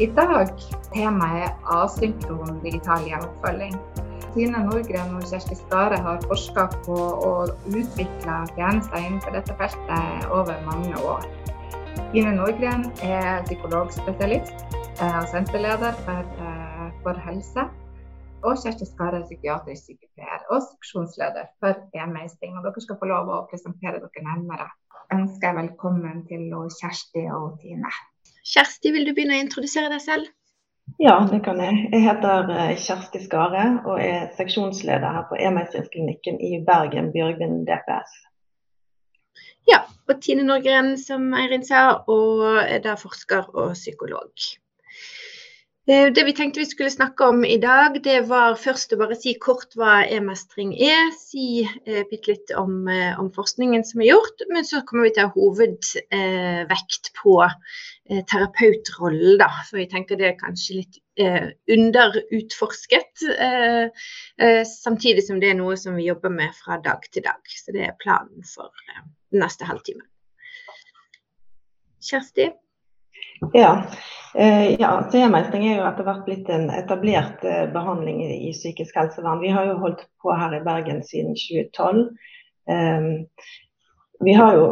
I dag temaet er asynkron digital hjemmeoppfølging. Tine Nordgren og Kjersti Skare har forska på og utvikla tjenester innenfor dette feltet over mange år. Tine Nordgren er psykologspesialist eh, og senterleder for, eh, for helse. Og Kjersti Skare psykiatrisk sykepleier og seksjonsleder for e-meisting. Dere skal få lov å presentere dere nærmere. Ønsker jeg velkommen til Kjersti og Tine. Kjersti, vil du begynne å introdusere deg selv? Ja, det kan jeg. Jeg heter eh, Kjersti Skare og er seksjonsleder her på e-meistringsklinikken i Bergen, Bjørgvin DPS. Ja, og Tine Norgren, som Eirin sa, og er da forsker og psykolog. Det vi tenkte vi skulle snakke om i dag, det var først å bare si kort hva e-mestring er. Si eh, bitte litt om, eh, om, forskningen som er gjort. Men så kommer vi til å ha hovedvekt eh, på terapeutrollen, da. For jeg tenker det er kanskje litt underutforsket. samtidig som det er noe som vi jobber med fra dag til dag. Så det er planen for neste halvtime. Kjersti? Ja, eh, ja TE-mestring er jo etter hvert blitt en etablert eh, behandling i, psykisk helsevern. Vi har jo holdt på her i Bergen siden 2012. Um, vi har jo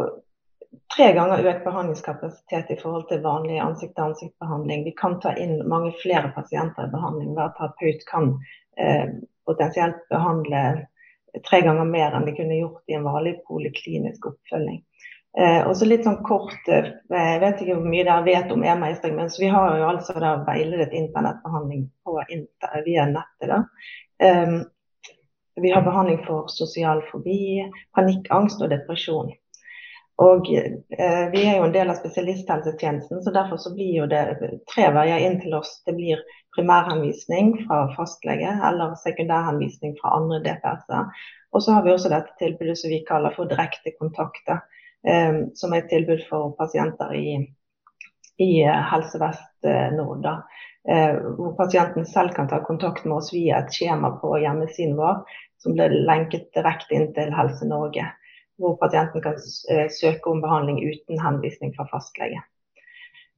tre ganger økt behandlingskapasitet i forhold til vanlig ansikt-til-ansikt-behandling. Vi kan ta inn mange flere pasienter i behandling. Hver terapeut kan eh, potensielt behandle tre ganger mer enn de kunne gjort i en vanlig poliklinisk oppfølging. Eh, og så litt sånn kort, eh, Jeg vet ikke hvor mye dere vet om e-meistring, men vi har jo altså da veiledet internettbehandling på inter, via nettet. da. Eh, vi har behandling for sosial fobi, panikkangst og depresjon. Og eh, Vi er jo en del av spesialisthelsetjenesten, så derfor så blir jo det tre veier inn til oss. Det blir primærhenvisning fra fastlege eller sekundærhenvisning fra andre DPS-er. Og så har vi også dette tilbudet som vi kaller for direkte kontakter som er et tilbud for pasienter i, i eh, Helse Vest eh, Nord. Eh, hvor pasienten selv kan ta kontakt med oss via et skjema på hjemmesiden vår som blir lenket direkte inn til Helse Norge. Hvor pasienten kan søke om behandling uten henvisning fra fastlege.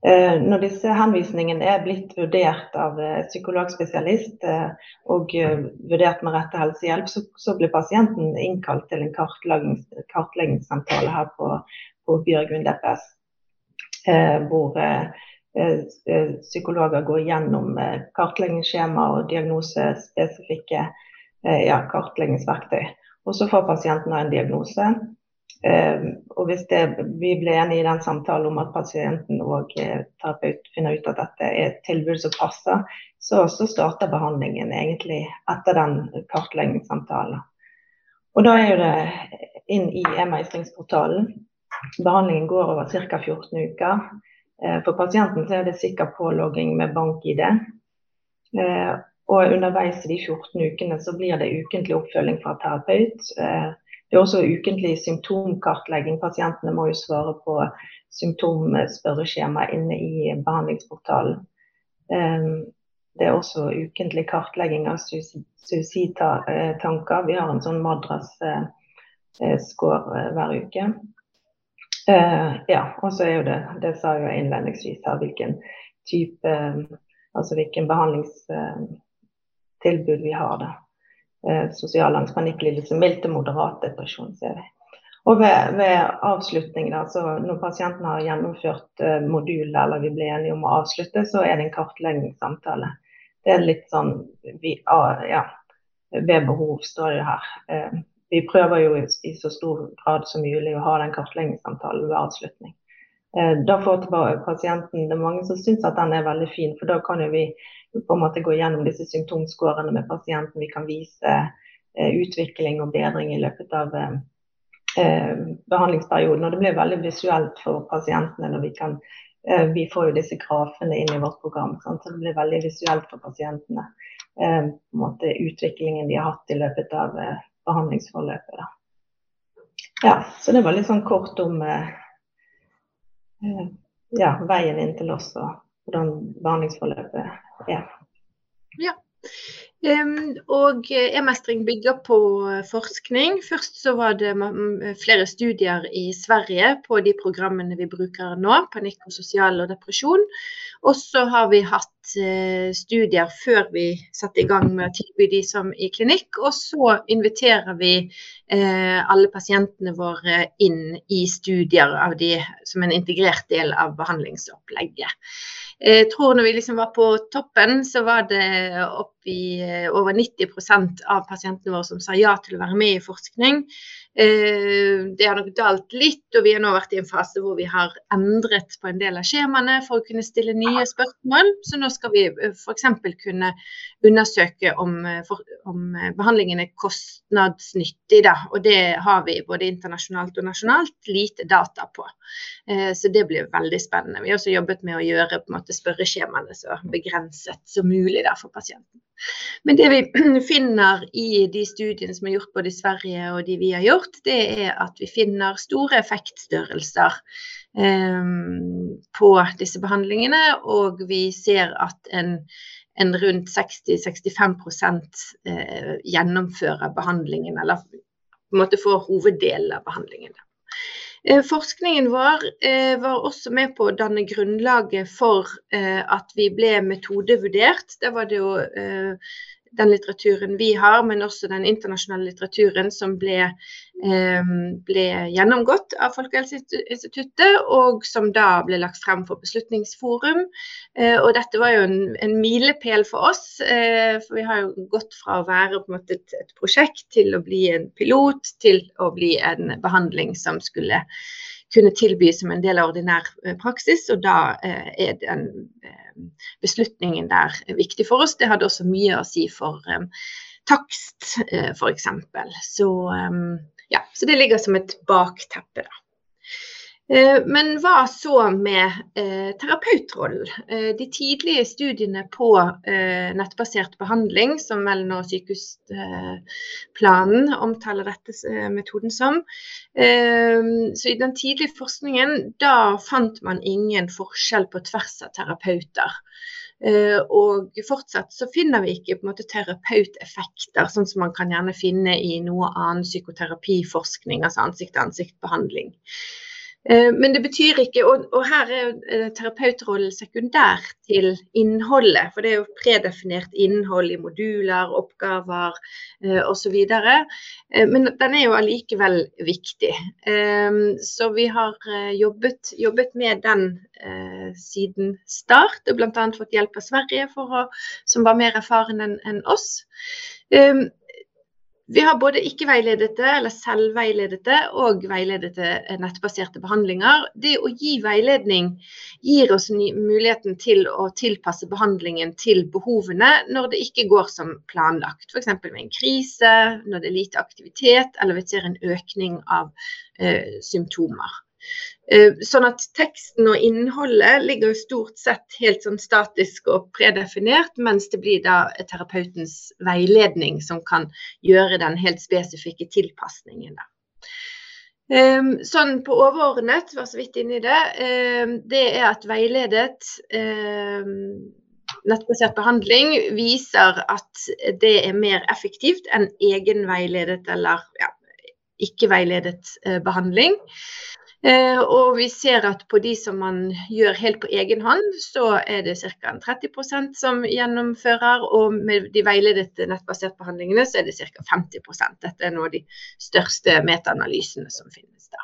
Eh, når disse henvisningene er blitt vurdert av eh, psykologspesialist eh, og vurdert med rette helsehjelp, så, blir pasienten innkalt til en kartleggingssamtale her på, på Bjørgvin DPS. Hvor psykologer går gjennom kartleggingsskjema og diagnosespesifikke ja, kartleggingsverktøy. Og så får pasienten en diagnose. Ehm, og hvis det, vi blir enige i den samtalen om at pasienten og eh, terapeut finner ut at dette er et tilbud som passer, så, så starter behandlingen egentlig etter den kartleggingssamtalen. Og da er jo det inn i e-meistringsportalen. Behandlingen går over ca. 14 uker. Eh, for pasienten så er det sikker pålogging med bank-ID. Eh, og underveis i de 14 ukene så blir det ukentlig oppfølging fra terapeut det er også ukentlig symptomkartlegging. Pasientene må jo svare på symptomspørreskjema inne i behandlingsportalen. Ehm, det er også ukentlig kartlegging av suicidtanker. Vi har en sånn Madras-score eh, hver uke. Eh, ja, og så er jo det, det sa jeg innledningsvis her, hvilken type Altså hvilken behandlingstilbud vi har. da eh, sosial angstpanikklidelse, mild til moderat depresjon, ser vi. Og ved, ved da, så når pasienten har gjennomført eh, modulet, eller vi blir enige om å avslutte, så er det en kartleggingssamtale. Det er litt sånn vi, ah, ja, ved behov, står det her. Eh, vi prøver jo i, i, så stor grad som mulig å ha den kartleggingssamtalen ved avslutning. Eh, da får pasienten, Det er mange som syns at den er veldig fin, for da kan jo vi på en måte gå gjennom disse symptomskårene med pasienten. Vi kan vise eh, utvikling og bedring i løpet av eh, eh, behandlingsperioden. Og det blir veldig visuelt for pasientene når vi kan eh, Vi får jo disse grafene inn i vårt program, så det blir veldig visuelt for pasientene. Eh, på en måte Utviklingen de har hatt i løpet av eh, behandlingsforløpet. Da. Ja, så det var litt sånn kort om ja, veien inn til oss og hvordan behandlingsforløpet er. Ja. Og e-mestring bygger på forskning. Først så var det flere studier i Sverige på de programmene vi bruker nå, panikk og sosial og depresjon. Og så har vi hatt studier før vi satte i gang med å tilby de som i klinikk. Og så inviterer vi alle pasientene våre inn i studier av de som en integrert del av behandlingsopplegget. Jeg tror når vi liksom var på toppen, så var det oppi over 90% av pasientene våre som sa ja til å være med i forskning. Eh, det har nok dalt litt, og vi har nå vært i en fase hvor vi har endret på en del av skjemaene for å kunne stille nye spørsmål. Så nå skal vi eh, f.eks. kunne undersøke om, eh, om, behandlingen er kostnadsnyttig. Da. Og det har vi både internasjonalt og nasjonalt lite data på. Så det blir veldig spennende. Vi har også jobbet med å gjøre spørreskjemaene så begrenset som mulig da, for pasienten. Men det vi finner i de studiene som er gjort både i Sverige og de vi har gjort, det er at vi finner store effektstørrelser eh, på disse behandlingene. Og vi ser at en, en rundt 60-65 eh, gjennomfører behandlingen, eller på en måte får hoveddelen av behandlingen. Eh, forskningen vår eh, var også med på å danne grunnlaget for eh, at vi ble metodevurdert. Det var det jo den litteraturen vi har, men også den internasjonale litteraturen som ble, eh, ble gjennomgått av Folkehelseinstituttet, og som da ble lagt frem for Beslutningsforum. Eh, og dette var jo en, en milepæl for oss, eh, for vi har jo gått fra å være et, et, prosjekt til å bli en pilot, til å bli en behandling som skulle kunne tilby som en del av ordinær eh, praksis, og da eh, er den eh, beslutningen der viktig for oss. Det hadde også mye å si for takst, f.eks. Så, ja, så det ligger som et bakteppe, da. Eh, men hva så med eh, terapeutrollen? Eh, de tidlige studiene på eh, nettbasert behandling, som vel nå sykehusplanen omtaler dette eh, metoden som. Eh, så i den tidlige forskningen, da fant man ingen forskjell på tvers av terapeuter. Og fortsatt så finner vi ikke på en måte terapeuteffekter, sånn som man kan gjerne finne i noe annen psykoterapiforskning, altså ansikt-til-ansikt-behandling. Eh, men det betyr ikke, og, og her er eh, terapeutrollen sekundær til innholdet. For det er jo predefinert innhold i moduler, oppgaver eh, osv. Eh, men den er jo allikevel viktig. Eh, så vi har jobbet, jobbet med den eh, siden start, og bl.a. fått hjelp av Sverige, å, som var mer erfaren enn en oss. Eh, vi har både ikke-veiledete eller selvveiledete og veiledete nettbaserte behandlinger. Det å gi veiledning gir oss muligheten til å tilpasse behandlingen til behovene når det ikke går som planlagt. F.eks. med en krise, når det er lite aktivitet eller vi ser en økning av eh, symptomer. Eh, sånn at teksten og innholdet ligger jo stort sett helt sånn statisk og predefinert, mens det blir da terapeutens veiledning som kan gjøre den helt spesifikke tilpasningen. Ehm, sånn på overordnet, var så vidt inni det, ehm, det er at veiledet ehm, nettbasert behandling viser at det er mer effektivt enn egenveiledet eller ja, ikke-veiledet eh, behandling. Eh, og vi ser at på de som man gjør helt på egen hånd, så er det ca. 30% som gjennomfører. Og med de veiledete nettbaserte behandlingene så er det ca. 50 Dette er av de største metaanalysene som finnes da.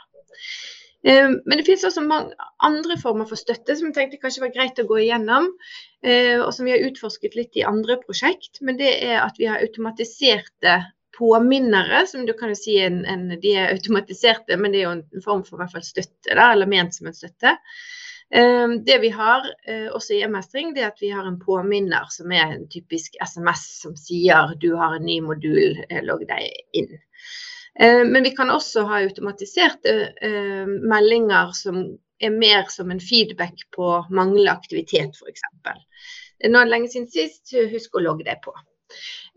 Eh, men det finnes også mange andre former for støtte som jeg tenkte kanskje var greit å gå igjennom. Eh, og som vi har utforsket litt i andre prosjekt. Men det er at vi har automatiserte påminnere, som du kan jo si en, en, de er automatiserte, men det er jo en form for hvert fall støtte, da, eller ment som en støtte. Um, det vi har uh, også i e-mestring, det er at vi har en påminner som er en typisk SMS som sier du har en ny modul, uh, logg deg inn. Uh, men vi kan også ha automatiserte meldinger som er mer som en feedback på manglende aktivitet, f.eks. Nå er det lenge siden sist, husk å logge deg på.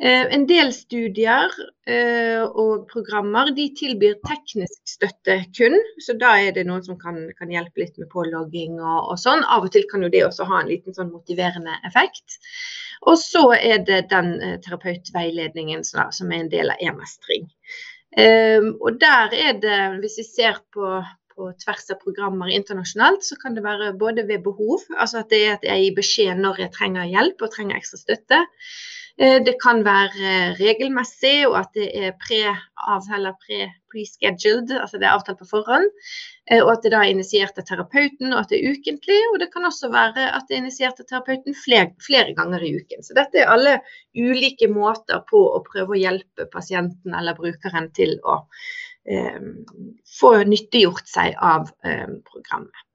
Eh, en del studier eh, og programmer de tilbyr teknisk støtte kun, så da er det noen som kan, kan hjelpe litt med pålogging og, og, sånn. Av og til kan jo det også ha en liten sånn motiverende effekt. Og så er det den eh, terapeutveiledningen som er en del av e-mestring. Og der er det, hvis vi ser på på tvers av programmer internasjonalt, så kan det være både ved behov, altså at det er at jeg gir beskjed når jeg trenger hjelp og trenger ekstra støtte. Eh, det kan være regelmessig, og at det er pre-scheduled, altså det er avtalt på forhånd. Eh, og at det da er initiert av terapeuten, og at det er ukentlig. Og det kan også være at det er initiert av terapeuten flere, flere ganger i uken. Så dette er alle ulike måter på å prøve å hjelpe pasienten eller brukeren til å eh, få nyttiggjort seg av eh, programmet.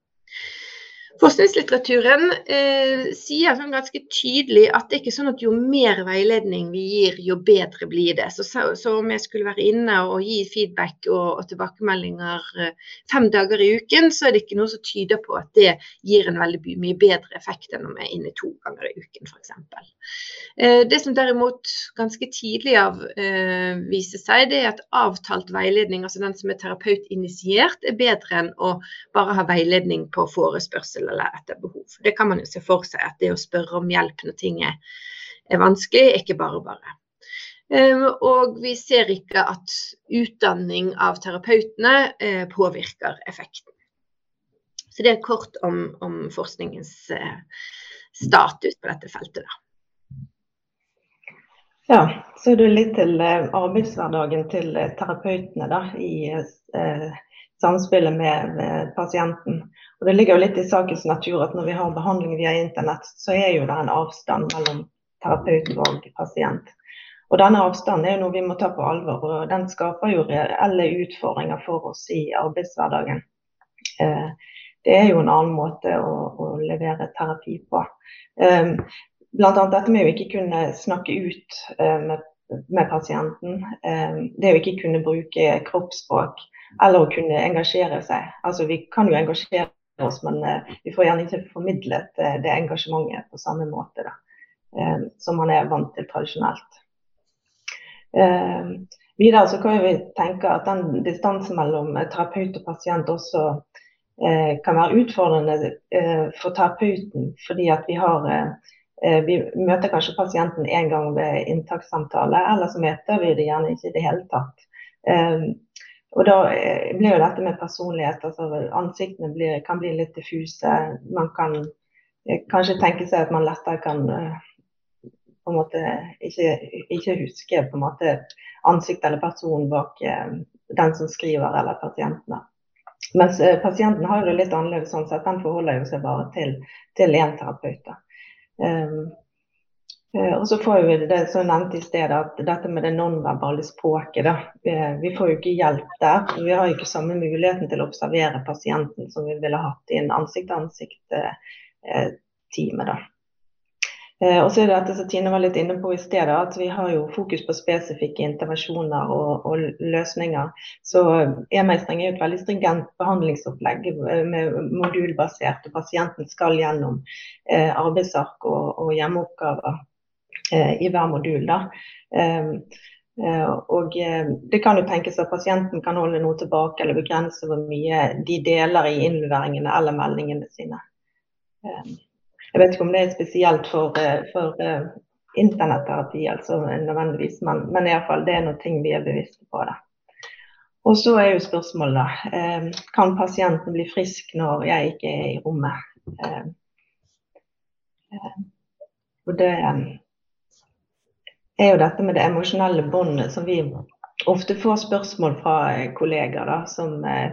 Forskningslitteraturen eh, sier sånn ganske tydelig at det ikke er sånn at jo mer veiledning vi gir, jo bedre blir det. Så, så om jeg skulle være inne og gi feedback og, og, tilbakemeldinger eh, fem dager i uken, så er det ikke noe som tyder på at det gir en veldig mye bedre effekt enn om jeg er inne to ganger i uken f.eks. Eh, det som derimot ganske tidlig av eh, viser seg, det er at avtalt veiledning, altså den som er terapeutinitiert, er bedre enn å bare ha veiledning på forespørsel eller etter behov. Det kan man jo se for seg at det å spørre om hjelp når ting er, er vanskelig, er ikke bare bare. Um, og vi ser ikke at utdanning av terapeutene uh, påvirker effekten. Så det er kort om, om forskningens uh, status på dette feltet. Da. Ja, så er det litt til uh, arbeidshverdagen til terapeutene da, i samspillet med, med, pasienten. Og Det ligger jo litt i sakens natur at når vi har behandling via internett, så er jo det en avstand mellom terapeut og pasient. Og Denne avstanden er jo noe vi må ta på alvor, og den skaper jo reelle utfordringer for oss i arbeidshverdagen. Eh, det er jo en annen måte å, å levere terapi på. Eh, Bl.a. dette med å ikke kunne snakke ut eh, med, med pasienten. Det å ikke kunne bruke kroppsspråk eller å kunne engasjere seg. Altså Vi kan jo engasjere oss, men uh, vi får gjerne ikke formidlet uh, det engasjementet på samme måte da, uh, som man er vant til tradisjonelt. videre så kan vi tenke at den distansen mellom terapeut og pasient også kan være utfordrende for terapeuten, fordi at vi har vi møter kanskje pasienten én gang ved inntakssamtale, eller så møter vi det gjerne ikke i det hele tatt. Og da eh, blir jo dette med personlighet, altså ansiktene blir, kan bli litt diffuse. Man kan eh, kanskje tenke seg at man lettere kan eh, på en måte ikke, ikke huske på en måte ansikt eller person bak den som skriver eller pasienten. Mens pasienten har jo det litt annerledes sånn sett, den forholder jo seg bare til, én terapeut. Um, og så får vi det som nevnte i sted, at dette med det nonverbale språket. Da. Vi får jo ikke hjelp der. Vi har jo ikke samme muligheten til å observere pasienten som vi ville hatt i en ansikt-til-ansikt-time. Eh, eh, og så er det dette som Tine var litt inne på i stedet, at vi har jo fokus på spesifikke intervensjoner og, og løsninger. Så e-mestring er jo et veldig stringent behandlingsopplegg med modulbasert. og Pasienten skal gjennom eh, arbeidsark og, og hjemmeoppgaver Eh, i hver modul. Da. Ehm, eh, og eh, det kan jo tenkes at pasienten kan holde noe tilbake eller begrense hvor mye de deler i innleveringene eller meldingene sine. Ehm, jeg vet ikke om det er spesielt for, for internetterapi, altså nødvendigvis, men, men fall, det er noe ting vi er bevisste på. det. Og så er jo spørsmålet ehm, kan pasienten bli frisk når jeg ikke er i rommet. Og det er jo dette med det emosjonelle båndet som vi ofte får spørsmål fra eh, kollegaer da, som eh,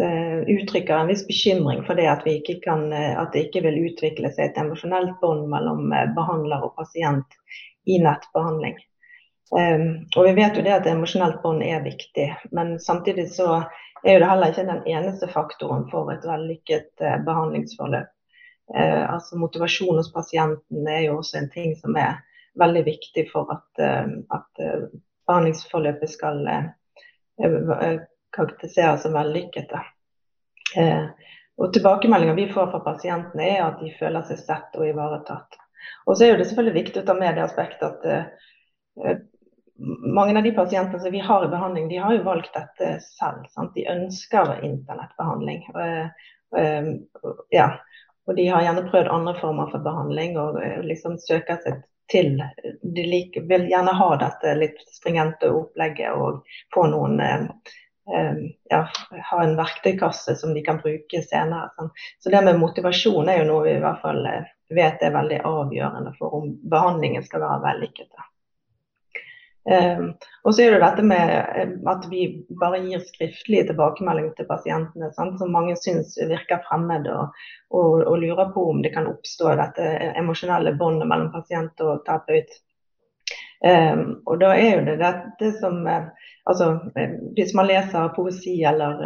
eh, uttrykker en viss bekymring for det at, kan, at det ikke vil utvikle seg et emosjonelt bånd mellom behandler og pasient i nettbehandling. Um, og Vi vet jo det at emosjonelt bånd er viktig, men samtidig så er det heller ikke den eneste faktoren for et vellykket uh, behandlingsforløp. Uh, altså Motivasjon hos pasienten er jo også en ting som er veldig viktig for at, eh, at eh, behandlingsforløpet skal eh, karakteriseres som vellykket. Og Tilbakemeldinger vi får fra pasientene er at de føler seg sett og ivaretatt. Og så er det selvfølgelig viktig å ta med det aspektet at mange av de pasientene som vi har i behandling, de har jo valgt dette selv. Sant? De ønsker internettbehandling. Ja. Og de har gjerne prøvd andre former for behandling og liksom søker seg til De like, vil gjerne ha dette litt stringente opplegget og få noen ja, ha en verktøykasse som de kan bruke senere. Sånn. Så det med motivasjon er jo noe vi i hvert fall vet er veldig avgjørende for om behandlingen skal være vellykket. Um, og så er det dette med eh, at vi bare gir skriftlige tilbakemeldinger til pasientene, sant, som mange syns virker fremmed, og, og, og, lurer på om det kan oppstå dette emosjonelle båndet mellom pasient og terapeut. Um, og da er jo det dette som uh, altså, uh, Hvis man leser poesi eller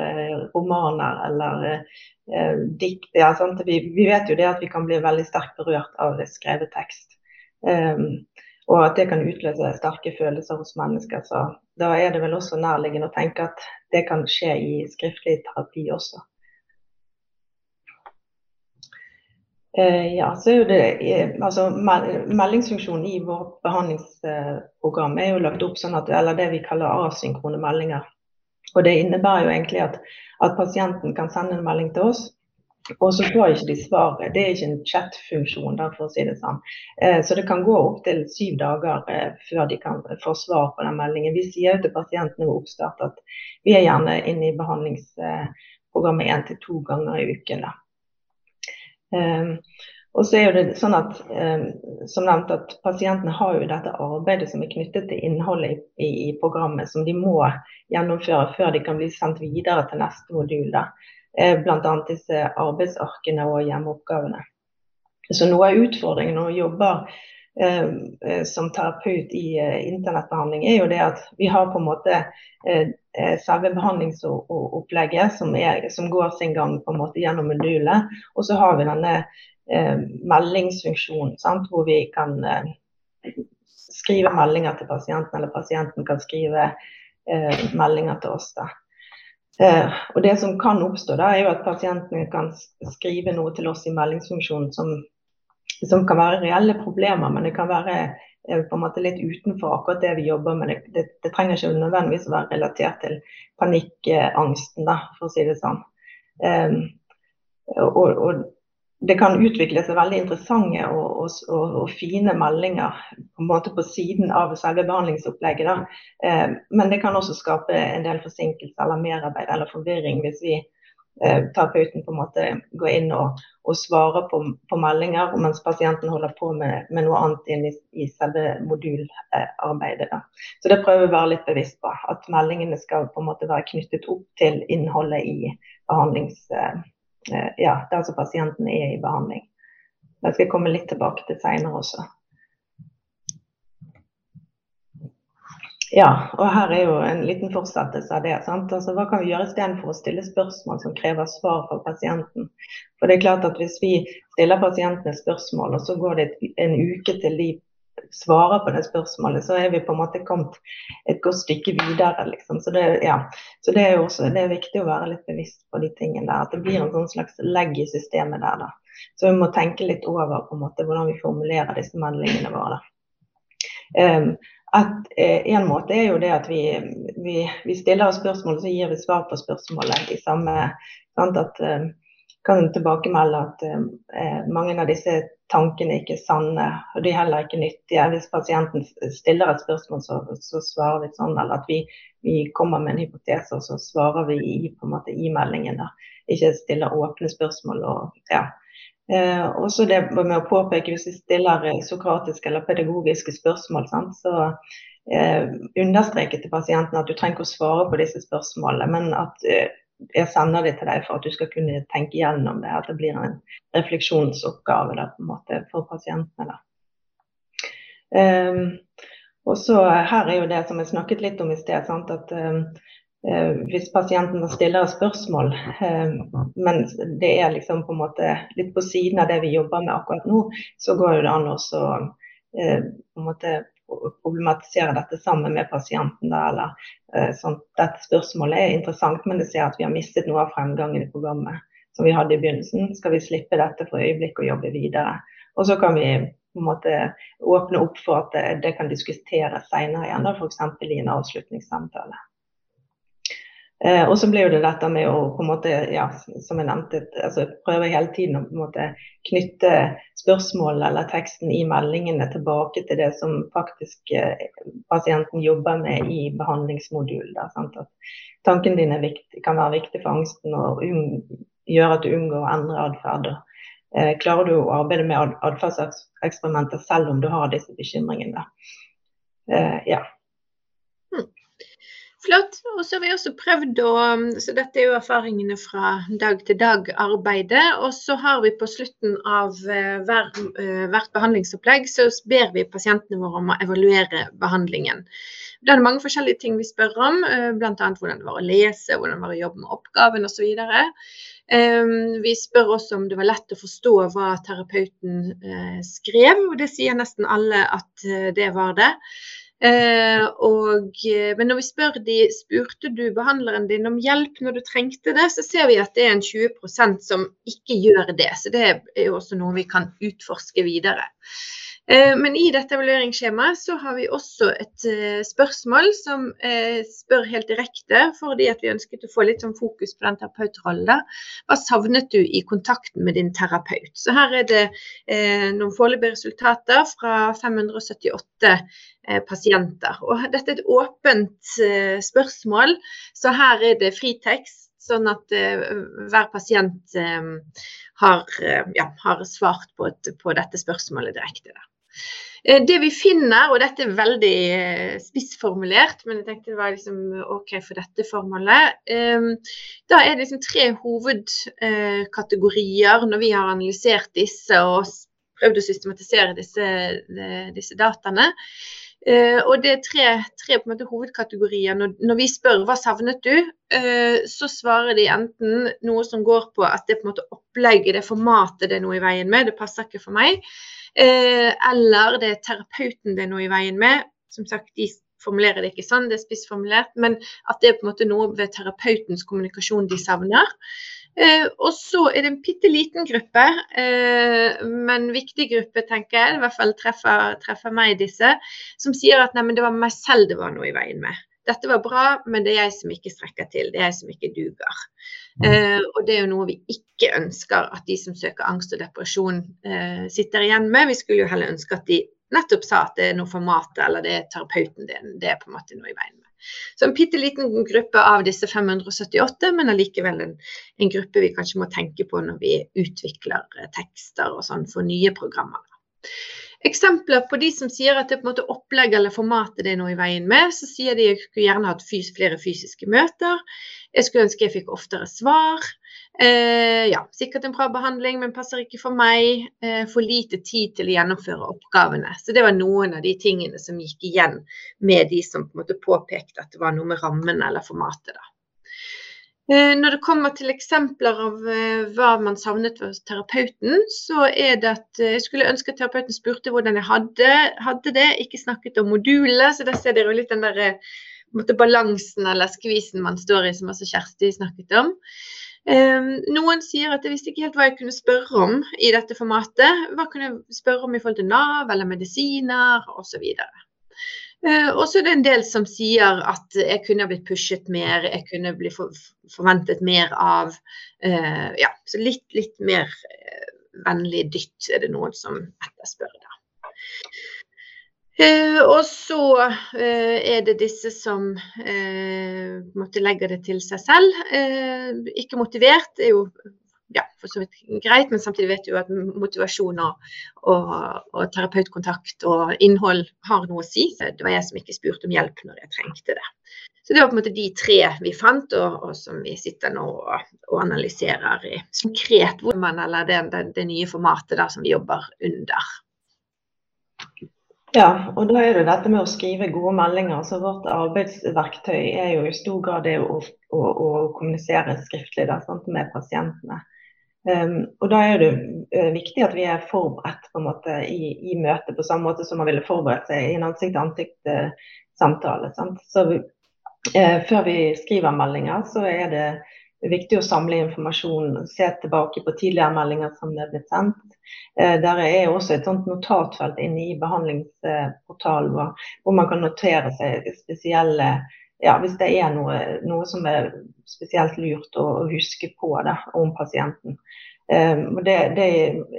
romaner eller dikt ja, vi, vi, vet jo det at vi kan bli veldig sterkt berørt av skrevet tekst. Um, og at det kan utløse sterke følelser hos mennesker. Så da er det vel også nærliggende å tenke at det kan skje i skriftlig terapi også. Eh, ja, så er jo det, eh, altså, Meldingsfunksjonen i vårt behandlingsprogram er jo lagt opp sånn at, eller det vi kaller asynkrone meldinger. Og Det innebærer jo egentlig at, at pasienten kan sende en melding til oss, og så får ikke de svaret. Det er ikke en chat-funksjon, for å si det sånn. Eh, så det kan gå opptil syv dager eh, før de kan få svar på den meldingen. Vi sier til pasientene ved oppstart at vi er gjerne inne i behandlingsprogrammet én til to ganger i uken. Eh, og så er det sånn at, som nevnt, at Pasientene har jo dette arbeidet som er knyttet til innholdet i, i programmet, som de må gjennomføre før de kan bli sendt videre til neste modul. Da. Eh, bl.a. disse arbeidsarkene og hjemmeoppgavene. Så noe av utfordringen når vi jobber eh, eh, som terapeut i eh, internettbehandling, er jo det at vi har på en måte eh, eh selve behandlingsopplegget som, er, som, går sin gang på en måte gjennom modulet. Og så har vi denne meldingsfunksjonen sant, hvor vi kan skrive meldinger til pasienten, eller pasienten kan skrive meldinger til oss. Da. Eh, og Det som kan oppstå, da, er jo at pasientene kan skrive noe til oss i meldingsfunksjonen som, som kan være reelle problemer, men det kan være eh, på en måte litt utenfor akkurat det vi jobber med. Det, det, det trenger ikke nødvendigvis å være relatert til panikkangsten, da, for å si det sånn. Eh, og, og, det kan utvikle seg veldig interessante og, og, og, og, fine meldinger på en måte på siden av selve behandlingsopplegget. Eh, men det kan også skape en del forsinkelse eller merarbeid eller forvirring hvis vi eh, terapeuten på en måte går inn og, svarer på, på, meldinger, mens pasienten holder på med, med noe annet inn i, i selve modularbeidet. Da. Så det prøver vi å være litt bevisst på. At meldingene skal på en måte være knyttet opp til innholdet i behandlingsopplegget. Eh, ja, der som pasienten er i behandling. Det skal jeg komme litt tilbake til senere også. Ja, og her er jo en liten fortsettelse av det. Altså, Hva kan vi gjøre istedenfor å stille spørsmål som krever svar fra pasienten? For det er klart at Hvis vi stiller pasientene spørsmål, og så går det en uke til de svarer på det spørsmålet, så er vi på en måte kommet et godt stykke videre. Liksom. Så, det, ja. så det, er også det er viktig å være litt bevisst på de tingene der. At det blir en sånn slags legg i systemet der. Da. Så vi må tenke litt over på en måte hvordan vi formulerer disse meldingene våre. Um, at, eh, en måte er jo det at vi, vi, vi stiller spørsmål, så gir vi svar på spørsmålet. i samme, sant, at, um, kan tilbakemelde at eh, mange av disse tankene ikke er sanne, og de er heller ikke nyttige. Hvis pasienten stiller et spørsmål, så, så svarer vi sånn, eller at vi, vi, kommer med en hypotese, og så svarer vi i, på en måte, i meldingen. Ikke stiller åpne spørsmål. og ja. Eh, også det med å påpeke Hvis vi stiller sokratiske eller pedagogiske spørsmål, sant, så eh, understreke til pasienten at du trenger ikke å svare på disse spørsmålene, men at eh, jeg sender det til deg for at du skal kunne tenke gjennom det. At det blir en refleksjonsoppgave da, måte, for pasientene. Um, og så Her er jo det som jeg snakket litt om i sted. Sant? at um, Hvis pasienten stiller spørsmål, um, men det er liksom på en måte litt på siden av det vi jobber med akkurat nå, så går det an å uh, på problematisere dette sammen med pasienten. Da, eller, sånn, dette spørsmålet er interessant, men det ser at vi har mistet noe av fremgangen i programmet som vi hadde i begynnelsen. Skal vi slippe dette for øyeblikket og jobbe videre? Og så kan vi på en måte åpne opp for at det, det kan diskuteres senere igjen, f.eks. i en avslutningssamtale. Eh, og så blir det dette med å på en måte, ja, som jeg nevnte, altså prøve hele tiden å på en måte knytte spørsmålet eller teksten i meldingene tilbake til det som faktisk eh, pasienten jobber med i behandlingsmodulen. At tanken din viktig, kan være viktig for angsten og gjøre at du unngår å endre atferd. Eh, klarer du å arbeide med atferdseksperimenter selv om du har disse bekymringene? Eh, ja. Flott. Og så har vi også prøvd å Så dette er jo erfaringene fra dag-til-dag-arbeidet. Og så har vi på slutten av eh, hver, eh, hvert behandlingsopplegg så ber vi pasientene våre om å evaluere behandlingen. Da er det mange forskjellige ting vi spør om, eh, bl.a. hvordan det var å lese, hvordan det var å jobbe med oppgaven osv. Vi spør også om det var lett å forstå hva terapeuten skrev, og det sier nesten alle at det var det. Eh, og, eh, men når vi spør de, spurte du behandleren din om hjelp når du trengte det, så ser vi at det er en 20% som ikke gjør det. Så det er jo også noe vi kan utforske videre. Eh, men i dette evalueringsskjemaet så har vi også et eh, spørsmål som eh, spør helt direkte, fordi at vi ønsket å få litt sånn fokus på den terapeutrollen. Hva savnet du i kontakten med din terapeut? Så her er det noen foreløpige resultater fra 578 pasienter. Og dette er et åpent spørsmål, så her er det fritekst. Sånn at hver pasient har, ja, har svart på, et, på, dette spørsmålet direkte. Da. Eh, det vi finner, og dette er veldig eh, spissformulert, men jeg tenkte det var liksom OK for dette formålet. Eh, da er det liksom tre hovedkategorier når vi har analysert disse og prøvd å systematisere disse, disse dataene. Og det er tre, tre hovedkategorier. Når, når, vi spør hva savnet du, så svarer de enten noe som går på at det på en måte opplegget, det formatet det er noe i veien med, det passer ikke for meg. Eh, eller det er terapeuten det er noe i veien med. Som sagt, de formulerer det ikke sånn, det er spissformulert, men at det er på en måte noe ved terapeutens kommunikasjon de savner. Eh, og så er det en bitte liten gruppe, eh, men viktig gruppe, tenker jeg, i hvert fall treffer, treffer meg disse, som sier at nei, det var meg selv det var noe i veien med. Dette var bra, men det er jeg som ikke strekker til. Det er jeg som ikke duger. Eh, og det er jo noe vi ikke ønsker at de som søker angst og depresjon eh, sitter igjen med. Vi skulle jo heller ønske at de nettopp sa at det er noe for matet eller det er terapeuten din. Det er på en måte noe i veien med. Så en bitte liten gruppe av disse 578, men allikevel en, en, gruppe vi kanskje må tenke på når vi utvikler eh, tekster og sånn for nye programmer. Eksempler på de som sier at det på en måte opplegg eller formatet det er noe i veien med, så sier de at jeg skulle gjerne hatt flere fysiske møter. Jeg skulle ønske jeg fikk oftere svar. Eh, ja, sikkert en bra behandling, men passer ikke for meg. Eh, for lite tid til å gjennomføre oppgavene. Så det var noen av de tingene som gikk igjen med de som på en måte påpekte at det var noe med rammen eller formatet. da. Eh, når det kommer til eksempler av eh, hva man savnet hos terapeuten, så er det at eh, jeg skulle ønske at terapeuten spurte hvordan jeg hadde, hadde det, ikke snakket om modulene. Så der ser dere jo litt den der måte, balansen eller skvisen man står i, som også Kjersti snakket om. Noen sier at jeg visste ikke helt hva jeg kunne spørre om i dette formatet. Hva kunne jeg spørre om i forhold til Nav eller medisiner osv. Eh, og så er det en del som sier at jeg kunne blitt pushet mer, jeg kunne bli forventet mer av. Eh, ja, så litt, litt mer eh, vennlig dytt er det noen som etterspør. da. Og så er det disse som måtte legge det til seg selv. ikke motivert er jo ja, for så vidt greit, men samtidig vet du at motivasjon og, og, og, terapeutkontakt og innhold har noe å si. Det var jeg som ikke spurte om hjelp når jeg trengte det. Så det var på en måte de tre vi fant, og, og som vi sitter nå og, og analyserer i konkret hvordan man, eller det, det, det nye formatet der som vi jobber under. Ja, og da er det dette med å skrive gode meldinger. Så vårt arbeidsverktøy er jo i stor grad det å, å, å kommunisere skriftlig da, sant, med pasientene. Um, og Da er det uh, viktig at vi er forberedt på en måte i, i møtet, på samme måte som man ville forberedt seg i en ansikt-til-ansikt-samtale. Så vi, uh, Før vi skriver meldinger, så er det det er viktig å samle informasjon, se tilbake på tidligere meldinger som er blitt sendt. Eh, der er også et sånt notatfelt inne i behandlingsportalen hvor, man kan notere seg spesielle ja, hvis det er noe, noe, som er spesielt lurt å, huske på det, om pasienten. Um, det, det,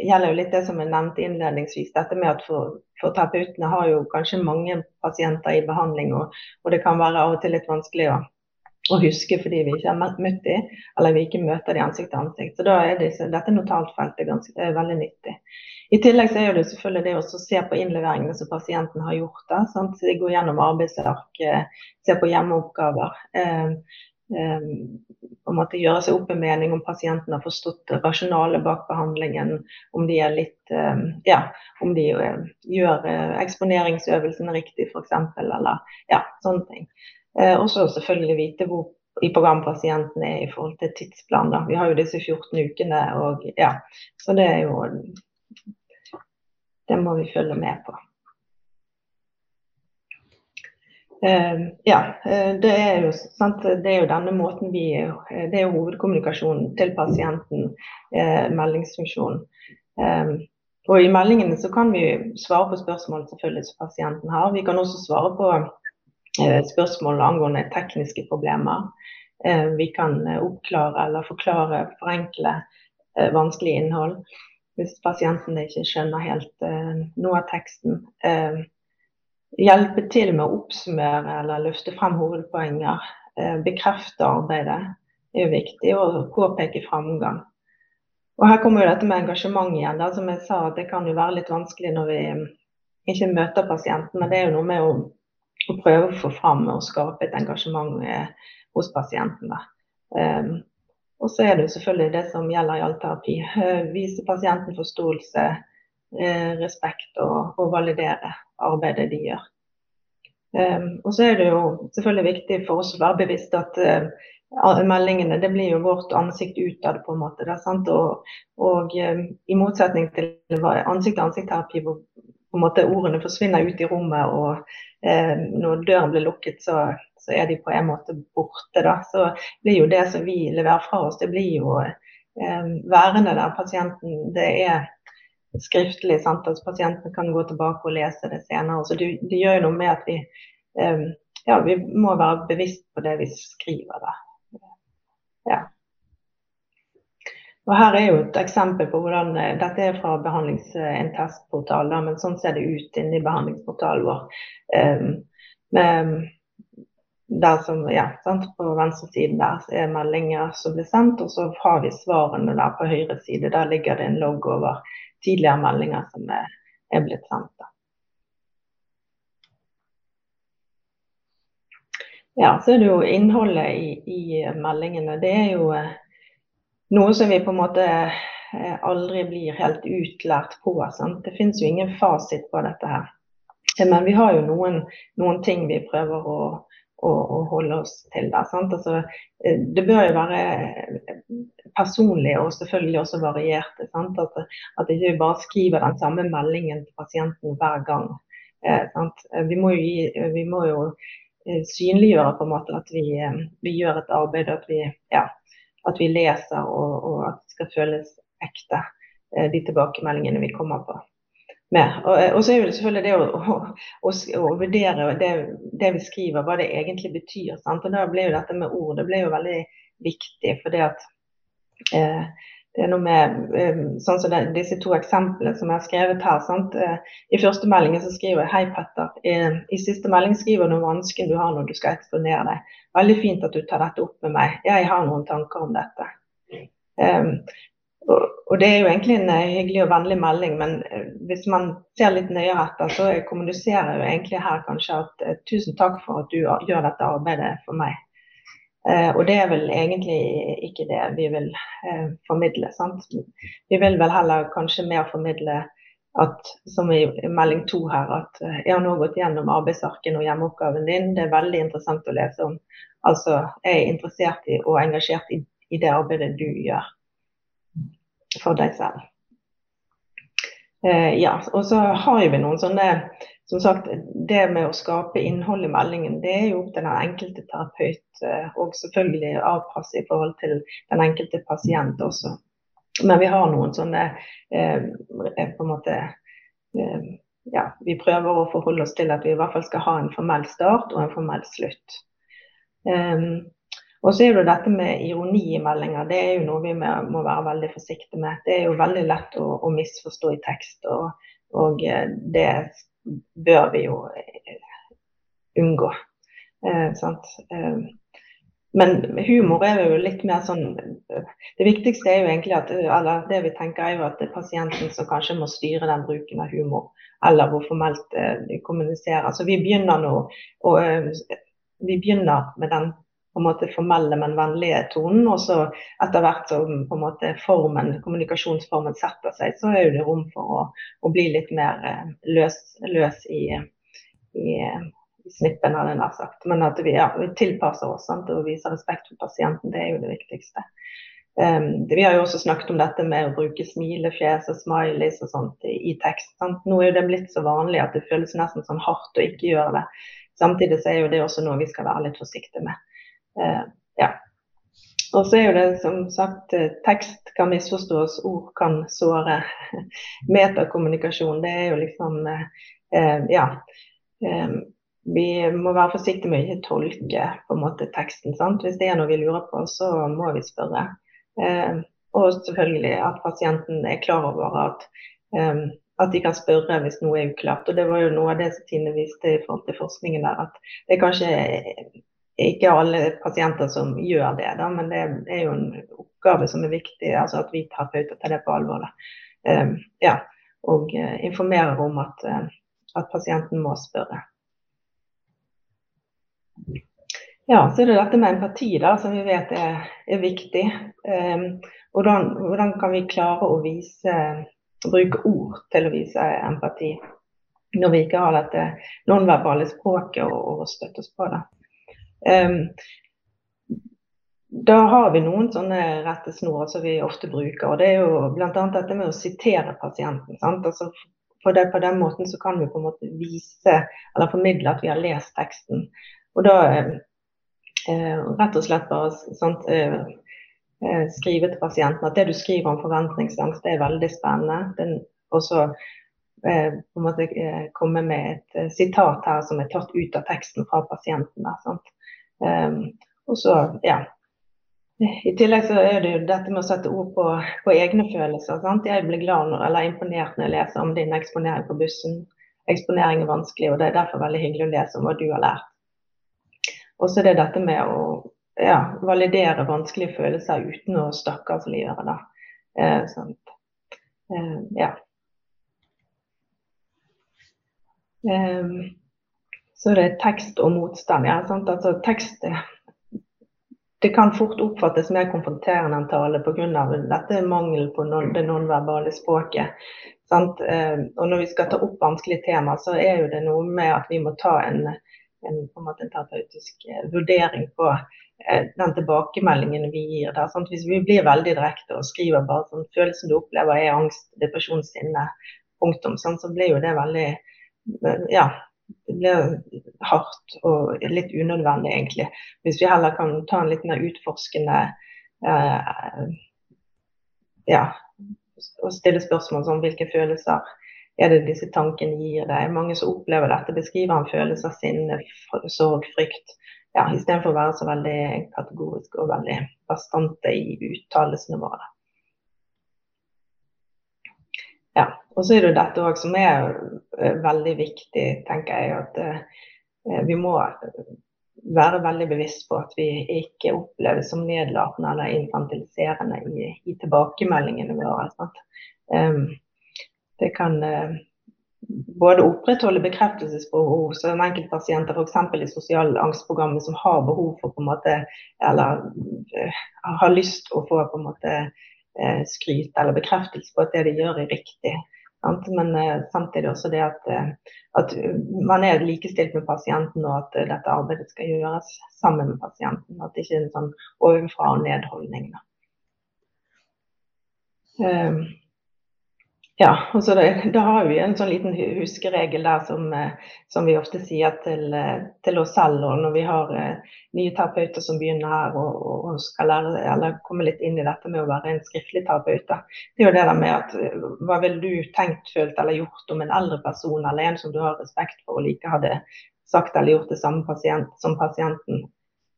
gjelder jo litt det som jeg nevnte innledningsvis. Dette med at for, for terapeutene har jo kanskje mange pasienter i behandling, og, og det kan være av og til litt vanskelig å, å huske fordi vi ikke har møtt dem, eller vi ikke møter dem ansikt til ansikt. Så da er disse, dette notatfeltet ganske, er veldig nyttig. I tillegg så er det selvfølgelig det å se på innleveringene som pasienten har gjort. Da, sant? Gå gjennom arbeidsark, eh, se på hjemmeoppgaver. Eh, Eh, på en måte gjøre seg opp en mening om pasienten har forstått rasjonalet bak behandlingen, om de litt eh, ja, om de eh, gjør eksponeringsøvelsen riktig f.eks. eller ja, sånne ting. Og så selvfølgelig vite hvor i program pasienten er i forhold til tidsplan. Da. Vi har jo disse 14 ukene, og ja, så det er jo Det må vi følge med på. Uh, ja, uh, det er, jo, det er jo denne måten vi uh, Det er jo hovedkommunikasjonen til pasienten, meldingsfunksjonen. og I meldingene så kan vi svare på spørsmål selvfølgelig som pasienten har. Vi kan også svare på spørsmål angående tekniske problemer. vi kan oppklare eller forklare, forenkle vanskelig innhold hvis pasienten ikke skjønner helt noe av teksten hjelpe til med å oppsummere eller løfte frem hovedpoenger. Eh, bekrefte arbeidet er jo viktig, og påpeke framgang. Og Her kommer jo dette med engasjement igjen. Da, som jeg sa, Det kan jo være litt vanskelig når vi ikke møter pasienten, men det er jo noe med å, å prøve å få fram og skape et engasjement eh, hos pasienten. Um, og så er det jo selvfølgelig det som gjelder i all terapi. Vise pasienten forståelse, uh, respekt og, og validere arbeidet de gjør. Um, og så er det jo selvfølgelig viktig for oss å være bevisst at uh, meldingene det blir jo vårt ansikt utad, på en måte. Og, og um, i motsetning til ansikt-til-ansikt-terapi, hvor en måte ordene forsvinner ut i rommet, og eh, når døren blir lukket, så, så, er de på en måte borte. Da. Så blir jo det som vi leverer fra oss, det blir jo værende der pasienten det er skriftlig. Sant? at pasienten kan gå tilbake og lese det senere. Så det, det gjør jo noe med at vi, eh, ja, vi må være bevisst på det vi skriver. Da. Ja. Og Her er jo et eksempel på hvordan eh, Dette er fra en testportal, da, men sånn ser det ut inni behandlingsportalen vår. Um, med, der som, ja, sant? På venstre side der er meldinger som blir sendt, og så har vi svarene der på høyre side. Der ligger det en logg over tidligere meldinger som er, er blitt sendt. Da. Ja, så er det jo innholdet i, i, meldingene. Det er jo eh, noe som vi på en måte eh, aldri blir helt utlært på. Sant? Det finnes jo ingen fasit på dette her. Men vi har jo noen, noen ting vi prøver å, å, å holde oss til. Da, altså, eh, det bør jo være personlig og selvfølgelig også varierte. At, at ikke vi bare skriver den samme meldingen til pasienten hver gang. Eh, vi, må gi, vi, må jo eh, synliggjøre på en måte at vi, eh, vi gjør et arbeid, at vi, ja, at vi leser og, og, at det skal føles ekte, eh, de tilbakemeldingene vi kommer på. Med. Og, og, så er det selvfølgelig det å, å, å vurdere det, det, vi skriver, hva det egentlig betyr. Sant? Og Da ble jo dette med ord det ble jo veldig viktig. for det at Eh, det er noe med eh, sånn som det, disse to eksemplene som jeg har skrevet her. Sant? Eh, I første meldingen så skriver jeg 'Hei, Petter'. I, I, siste melding skriver du om vansken du har når du skal eksponere deg. Veldig fint at du tar dette opp med meg. Jeg har noen tanker om dette. Um, og, Det er jo egentlig en hyggelig og vennlig melding, men hvis man ser litt nøyere etter, så kommuniserer jeg jo egentlig her kanskje at tusen takk for at du gjør dette arbeidet for meg. Eh, og det er vel egentlig ikke det vi vil eh, formidle. Sant? Vi vil vel heller kanskje mer formidle at, som i melding to her, at eh, jeg har nå gått gjennom arbeidsarken og hjemmeoppgaven din. Det er veldig interessant å lese om. Altså, jeg er interessert i og engasjert i, i det arbeidet du gjør for deg selv. Eh, ja, og så har vi noen sånne som sagt, det med å skape innhold i meldingen, det er jo opp til den enkelte terapeut. Og selvfølgelig avpasse i forhold til den enkelte pasient også. Men vi har noen sånne eh, på en måte eh, ja, Vi prøver å forholde oss til at vi i hvert fall skal ha en formell start og en formell slutt. Um, og så er det dette med ironi i meldinger. Det er jo noe vi må være veldig forsiktige med. Det er jo veldig lett å, å misforstå i tekst, og, og, eh, det bør vi jo eh, unngå. Eh, eh, men humor er jo litt mer sånn Det viktigste er jo egentlig at eller det vi tenker er jo at det er pasienten som kanskje må styre den bruken av humor, eller hvor formelt de kommuniserer. Så vi begynner nå og, vi begynner med den på en måte formelle, men vennlige tonen. Og så etter hvert som på en måte formen, kommunikasjonsformen setter seg, så er det rom for å, å bli litt mer eh, løs, løs i, i, snippen, hadde jeg nær sagt. Men at vi, ja, vi tilpasser oss sant, og viser respekt for pasienten, det er jo det viktigste. Um, vi har jo også snakket om dette med å bruke smilefjes og smileys og sånt i, i tekst. Sant? Nå er det blitt så vanlig at det føles nesten sånn hardt å ikke gjøre det. Samtidig så er jo det også noe vi skal være litt forsiktige med. Eh, ja. Og så er det som sagt eh, tekst kan misforstås, ord kan såre. Metakommunikasjon, det er jo liksom eh, Ja. vi må være forsiktige med å ikke tolke på en måte teksten. Sant? Hvis det er noe vi lurer på, så må vi spørre. og selvfølgelig at pasienten er klar over at at de kan spørre hvis noe er uklart. Og Det var jo noe av det som Tine viste i forhold til forskningen der, at det er kanskje ikke alle pasienter som gjør det, da, men det er jo en oppgave som er viktig, altså at vi terapeuter tar det på alvor. Um, ja, og uh, informerer om at, uh, at, pasienten må spørre. Ja, så er det dette med empati, da, som vi vet er, er viktig. Um, hvordan, hvordan, kan vi klare å vise, bruke ord til å vise empati når vi ikke har dette nonverbale språket å støtte oss på? da. Da har vi noen sånne rettesnorer som vi ofte bruker. og Det er jo bl.a. dette med å sitere pasienten. Altså, det, På den måten så kan vi på en måte vise eller formidle at vi har lest teksten. Og da eh, rett og slett bare sant, eh, eh, skrive til pasienten at det du skriver om forventningsangst, det er veldig spennende. og så eh, på en måte eh, komme med et sitat her som er tatt ut av teksten fra pasienten. Der, sant? Um, og så, ja. I tillegg så er det jo dette med å sette ord på, på egne følelser. Sant? Jeg blir glad når, eller imponert når jeg leser om din eksponering på bussen. Eksponering er vanskelig, og det er derfor veldig hyggelig å lese om hva du har lært. Og så er det dette med å ja, validere vanskelige følelser uten å stakkarsliggjøre det. Eh, sant? Eh, ja. Um, så det er tekst og motstand. Ja, altså, tekst det kan fort oppfattes mer konfronterende enn tale pga. dette mangelen på non, det nonverbale språket. Eh, og når vi skal ta opp vanskelige temaer, så er jo det noe med at vi må ta en, en, en, terapeutisk eh, vurdering på eh, den tilbakemeldingen vi gir. Der? Hvis vi blir veldig direkte og skriver bare sånn følelsen du opplever er angst, depresjon, sinne, punktum, sant? så blir jo det veldig ja, det blir hardt og litt unødvendig, egentlig. Hvis vi heller kan ta en litt mer utforskende eh, ja, og stille spørsmål som hvilke følelser er det disse tankene gir deg. Mange som opplever dette, beskriver en følelse av sinne, sorg, frykt. Ja, Istedenfor å være så veldig kategorisk og veldig bastante i uttalelsene våre. Ja, og så er det dette òg som er eh, veldig viktig, tenker jeg. At eh, vi må være veldig bevisst på at vi ikke oppleves som nedlatende eller infantiliserende i, i tilbakemeldingene våre. Um, det kan uh, både opprettholde bekreftelsesbehov som enkeltpasienter f.eks. i sosialangstprogrammet som har behov for på en måte, eller uh, har lyst å få på en måte uh, skryt eller bekreftelse på at det de gjør, er riktig. Men uh, samtidig også det at, uh, at, man er likestilt med pasienten, og at uh, dette arbeidet skal gjøres sammen med pasienten. At det ikke er en sånn ovenfra og ned-holdning. Ja, altså det, da har vi en sånn liten huskeregel der som, eh, som vi ofte sier til, eh, til, oss selv. Og når vi har eh, nye terapeuter som begynner her og, og skal lære, eller komme litt inn i dette med å være en skriftlig terapeut. Det er jo det der med at hva ville du tenkt, følt eller gjort om en eldre person eller en som du har respekt for og like hadde sagt eller gjort det samme pasient, som pasienten.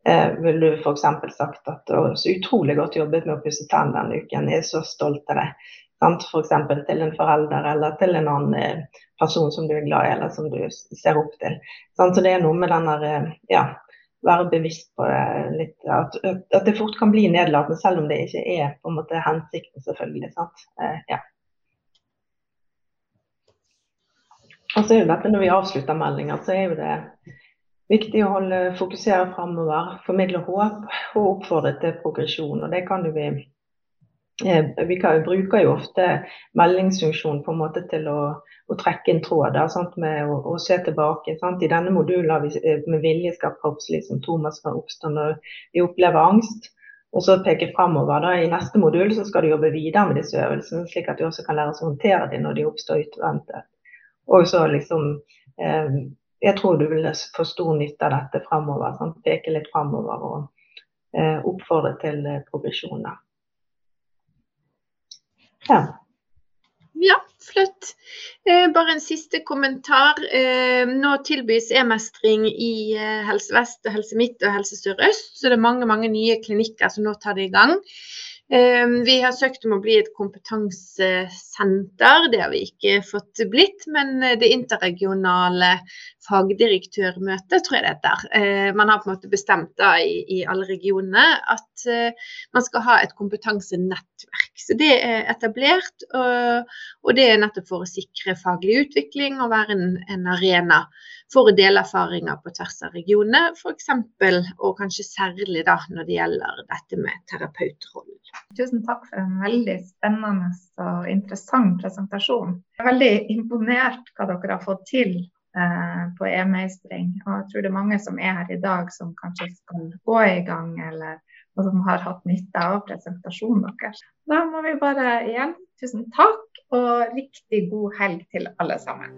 Eh, vil du f.eks. sagt at det var så utrolig godt jobbet med å pusse tennene denne uken, jeg er så stolt av deg. F.eks. til en forelder eller til en annen eh, person som du er glad i eller som du ser opp til. Så det er noe med den der, eh, ja, være bevisst på det litt. At, at, det fort kan bli nedlatende, selv om det ikke er på en måte hensikten, selvfølgelig. sant? Eh, ja. Og så er jo dette Når vi avslutter meldinger, så er jo det viktig å holde, fokusere framover. Formidle håp og oppfordre til progresjon. og det kan jo vi vi kan, bruker jo ofte meldingsfunksjon på en måte til å, å trekke en tråd da, sant, med å, å, se tilbake. Sant. I denne modulen har vi eh, med vilje skapt kroppslige symptomer som oppstår når vi opplever angst. Og så peke framover. I neste modul så skal du jobbe videre med disse øvelsene, slik at du også kan lære å håndtere dem når de oppstår utventet. Og så liksom eh, Jeg tror du vil få stor nytte av dette framover. Peke litt fremover og eh, oppfordre til eh, progresjoner. Ja. Ja, flott. Eh, bare en siste kommentar. Eh, nå tilbys e-mestring i eh, Helse Vest, Helse Midt og Helse Sør-Øst. Så det er mange, mange nye klinikker som nå tar det i gang. Ehm, vi har søkt om å bli et kompetansesenter, det har vi ikke fått blitt. Men eh, det interregionale fagdirektørmøtet, tror jeg det heter. Eh, man har på en måte bestemt da i, alle regionene at eh, man skal ha et kompetansenettverk. Så det er etablert, og det er nettopp for å sikre faglig utvikling og være en, en arena for å dele erfaringer på tvers av regionene, f.eks. og kanskje særlig da når det gjelder dette med terapeutrollen. Tusen takk for en veldig spennende og interessant presentasjon. Jeg er veldig imponert hva dere har fått til eh, på e-meistring. Og jeg tror det er mange som er her i dag som kanskje skal gå i gang, eller og som har hatt nytte av presentasjonen deres. Da må vi bare igjen tusen takk, og riktig god helg til alle sammen.